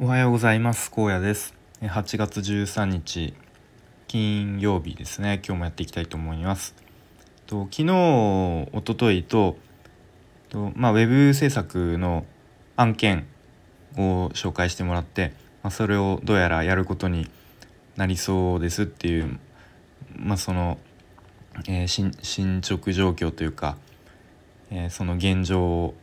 おはようございます。高野です。8月13日金曜日ですね。今日もやっていきたいと思います。と昨日一昨日ととまあウェブ制作の案件を紹介してもらって、まあ、それをどうやらやることになりそうですっていうまあその、えー、進捗状況というか、えー、その現状を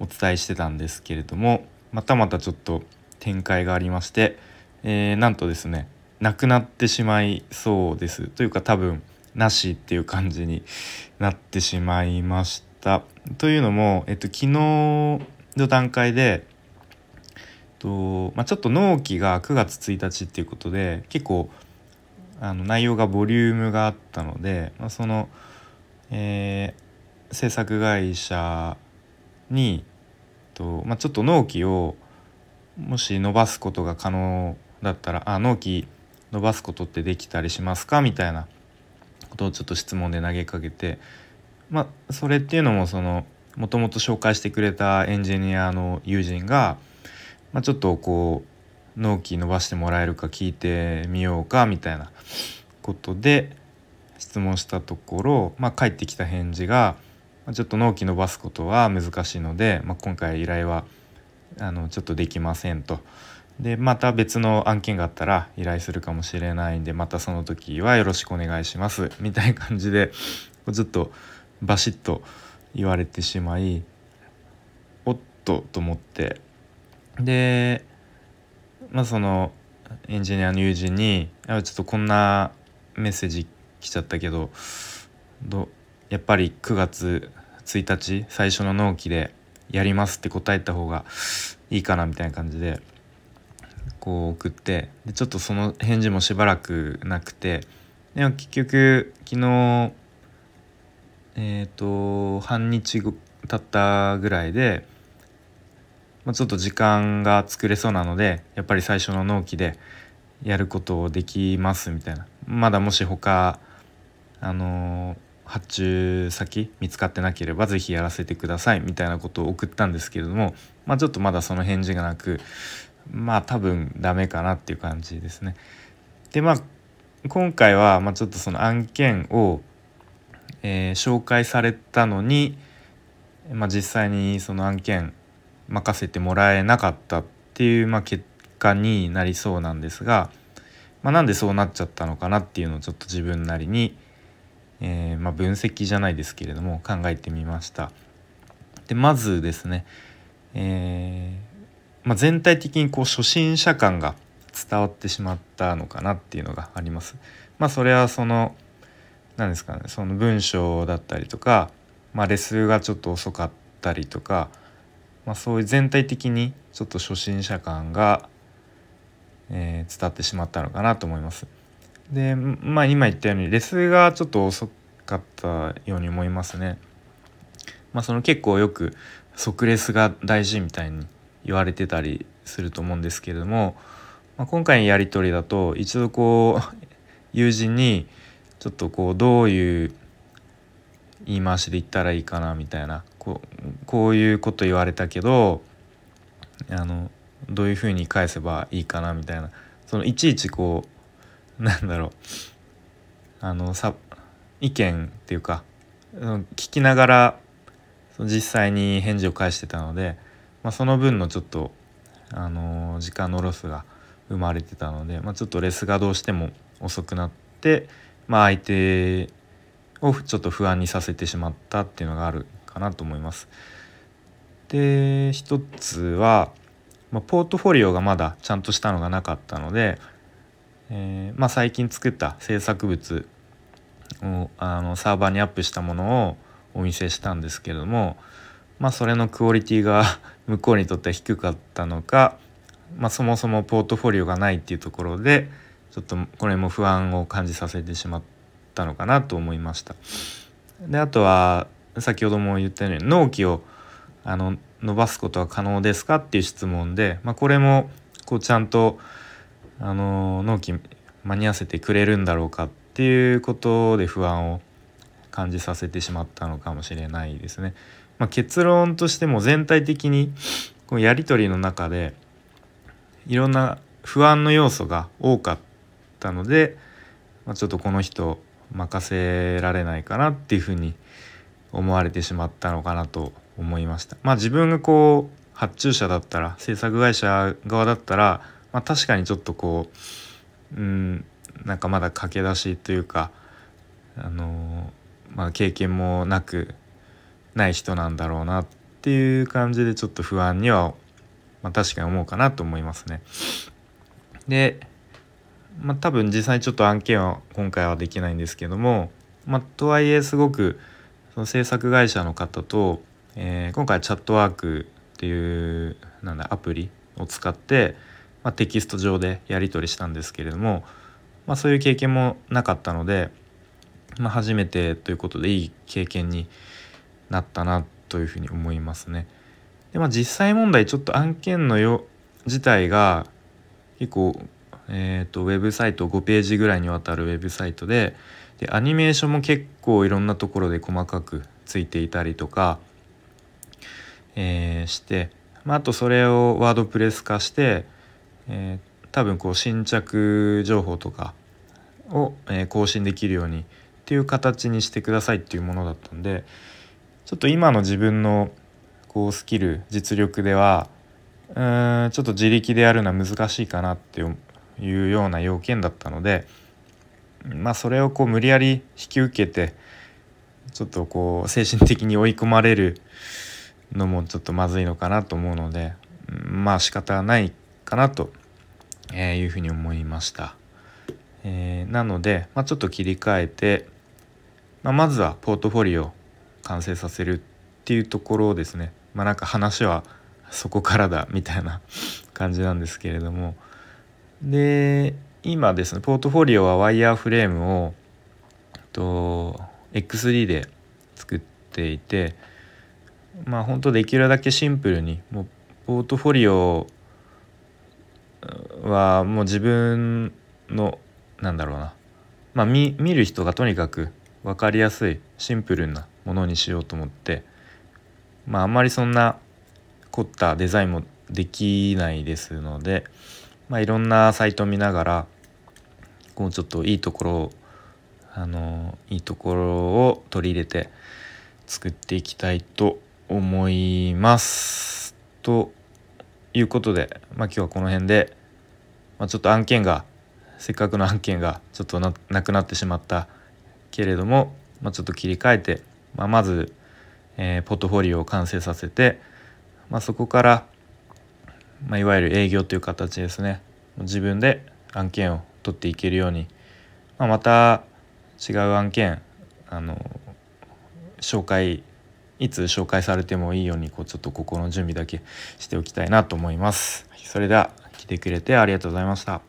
お伝えしてたんですけれどもまたまたちょっと展開がありまして、えー、なんとですねなくなってしまいそうですというか多分なしっていう感じになってしまいました。というのも、えっと、昨日の段階で、とまあ、ちょっと納期が9月1日っていうことで結構あの内容がボリュームがあったので、まあ、その、えー、制作会社にと、まあ、ちょっと納期をもし伸ばすことが可能だったら「あ納期伸ばすことってできたりしますか?」みたいなことをちょっと質問で投げかけてまあそれっていうのもそのもともと紹介してくれたエンジニアの友人が、まあ、ちょっとこう納期伸ばしてもらえるか聞いてみようかみたいなことで質問したところ、まあ、返ってきた返事がちょっと納期伸ばすことは難しいので、まあ、今回依頼はあのちょっとできませんと。でまた別の案件があったら依頼するかもしれないんでまたその時はよろしくお願いしますみたいな感じでずっとバシッと言われてしまいおっとと思ってでまあそのエンジニアの友人に「ちょっとこんなメッセージ来ちゃったけどどやっぱり9月1日最初の納期でやりますって答えた方がいいかなみたいな感じでこう送ってでちょっとその返事もしばらくなくてでも結局昨日えっ、ー、と半日経ったぐらいで、まあ、ちょっと時間が作れそうなのでやっぱり最初の納期でやることできますみたいな。まだもし他あの発注先見つかってなければ是非やらせてくださいみたいなことを送ったんですけれども、まあ、ちょっとまだその返事がなくまあ多分ダメかなっていう感じですね。でまあ今回は、まあ、ちょっとその案件を、えー、紹介されたのに、まあ、実際にその案件任せてもらえなかったっていう、まあ、結果になりそうなんですが、まあ、なんでそうなっちゃったのかなっていうのをちょっと自分なりにえー、まあ、分析じゃないですけれども考えてみました。でまずですね、えー、まあ、全体的にこう初心者感が伝わってしまったのかなっていうのがあります。まあそれはその何ですかねその文章だったりとか、まあ、レスがちょっと遅かったりとか、まあ、そういう全体的にちょっと初心者感が、えー、伝わってしまったのかなと思います。でまあ今言ったようにレスがちょっと遅かったように思いますね。まあその結構よく即レスが大事みたいに言われてたりすると思うんですけれども、まあ、今回のやり取りだと一度こう友人にちょっとこうどういう言い回しで言ったらいいかなみたいなこうこういうこと言われたけどあのどういうふうに返せばいいかなみたいなそのいちいちこう なんだろうあのさ意見っていうか聞きながら実際に返事を返してたので、まあ、その分のちょっとあの時間のロスが生まれてたので、まあ、ちょっとレスがどうしても遅くなって、まあ、相手をちょっと不安にさせてしまったっていうのがあるかなと思います。で一つは、まあ、ポートフォリオがまだちゃんとしたのがなかったので、えー、まあ、最近作った制作物をあのサーバーにアップしたものをお見せしたんですけれども、まあ、それのクオリティが 向こうにとっては低かったのか、まあ、そもそもポートフォリオがないっていうところでちょっとこれも不安を感じさせてしまったのかなと思いました。であとは先ほども言ったように納期をあの伸ばすことは可能ですかっていう質問で、まあ、これもこうちゃんとあの納期間に合わせてくれるんだろうかっていうことで不安を感じさせてしまったのかもしれないですね。まあ、結論としても全体的にこのやり取りの中で、いろんな不安の要素が多かったので、まあ、ちょっとこの人任せられないかなっていうふうに思われてしまったのかなと思いました。まあ自分がこう発注者だったら制作会社側だったら、まあ、確かにちょっとこううんなんかまだ駆け出しというかあのまあ経験もなくない人なんだろうなっていう感じでちょっと不安には、まあ、確かに思うかなと思いますね。でまあ多分実際ちょっと案件は今回はできないんですけども、まあ、とはいえすごくその制作会社の方と、えー、今回チャットワークっていうなんだアプリを使って、まあ、テキスト上でやり取りしたんですけれども、まあ、そういう経験もなかったので、まあ、初めてということでいい経験になったなというふうに思いますね。でまあ、実際問題ちょっと案件のよ自体が結構、えーと、ウェブサイト5ページぐらいにわたるウェブサイトででアニメーションも結構いろんなところで細かくついていたりとか、えー、して、まあ、あとそれをワードプレス化して、えー、多分こう新着情報とかを、えー、更新できるようにっていう形にしてくださいっていうものだったんでちょっと今の自分のこうスキル実力ではうんちょっと自力でやるのは難しいかなっていうような要件だったのでまあそれをこう無理やり引き受けてちょっとこう精神的に追い込まれるのもちょっとまずいのかなと思うのでまあ仕方ないかなというふうに思いました。えー、なので、まあ、ちょっと切り替えて、まあ、まずはポートフォリオ完成させるっていうところをですねまあなんか話はそこからだ みたいな感じなんですけれどもで今ですねポートフォリオはワイヤーフレームをと X3 で作っていてまあ本当できるだけシンプルにもうポートフォリオはもう自分のなんだろうなまあ見る人がとにかく分かりやすいシンプルなものにしようと思ってまああんまりそんな凝ったデザインもできないですので、まあ、いろんなサイトを見ながらこうちょっといいところをあのいいところを取り入れて作っていきたいと思います。ということで、まあ、今日はこの辺で、まあ、ちょっと案件がせっかくの案件がちょっとなくなってしまったけれども、まあ、ちょっと切り替えて、まあ、まず、えー、ポートフォリオを完成させて、まあ、そこから、まあ、いわゆる営業という形ですね自分で案件を取っていけるように、まあ、また違う案件あの紹介いつ紹介されてもいいようにこうちょっと心の準備だけしておきたいなと思います。それでは来てくれてありがとうございました。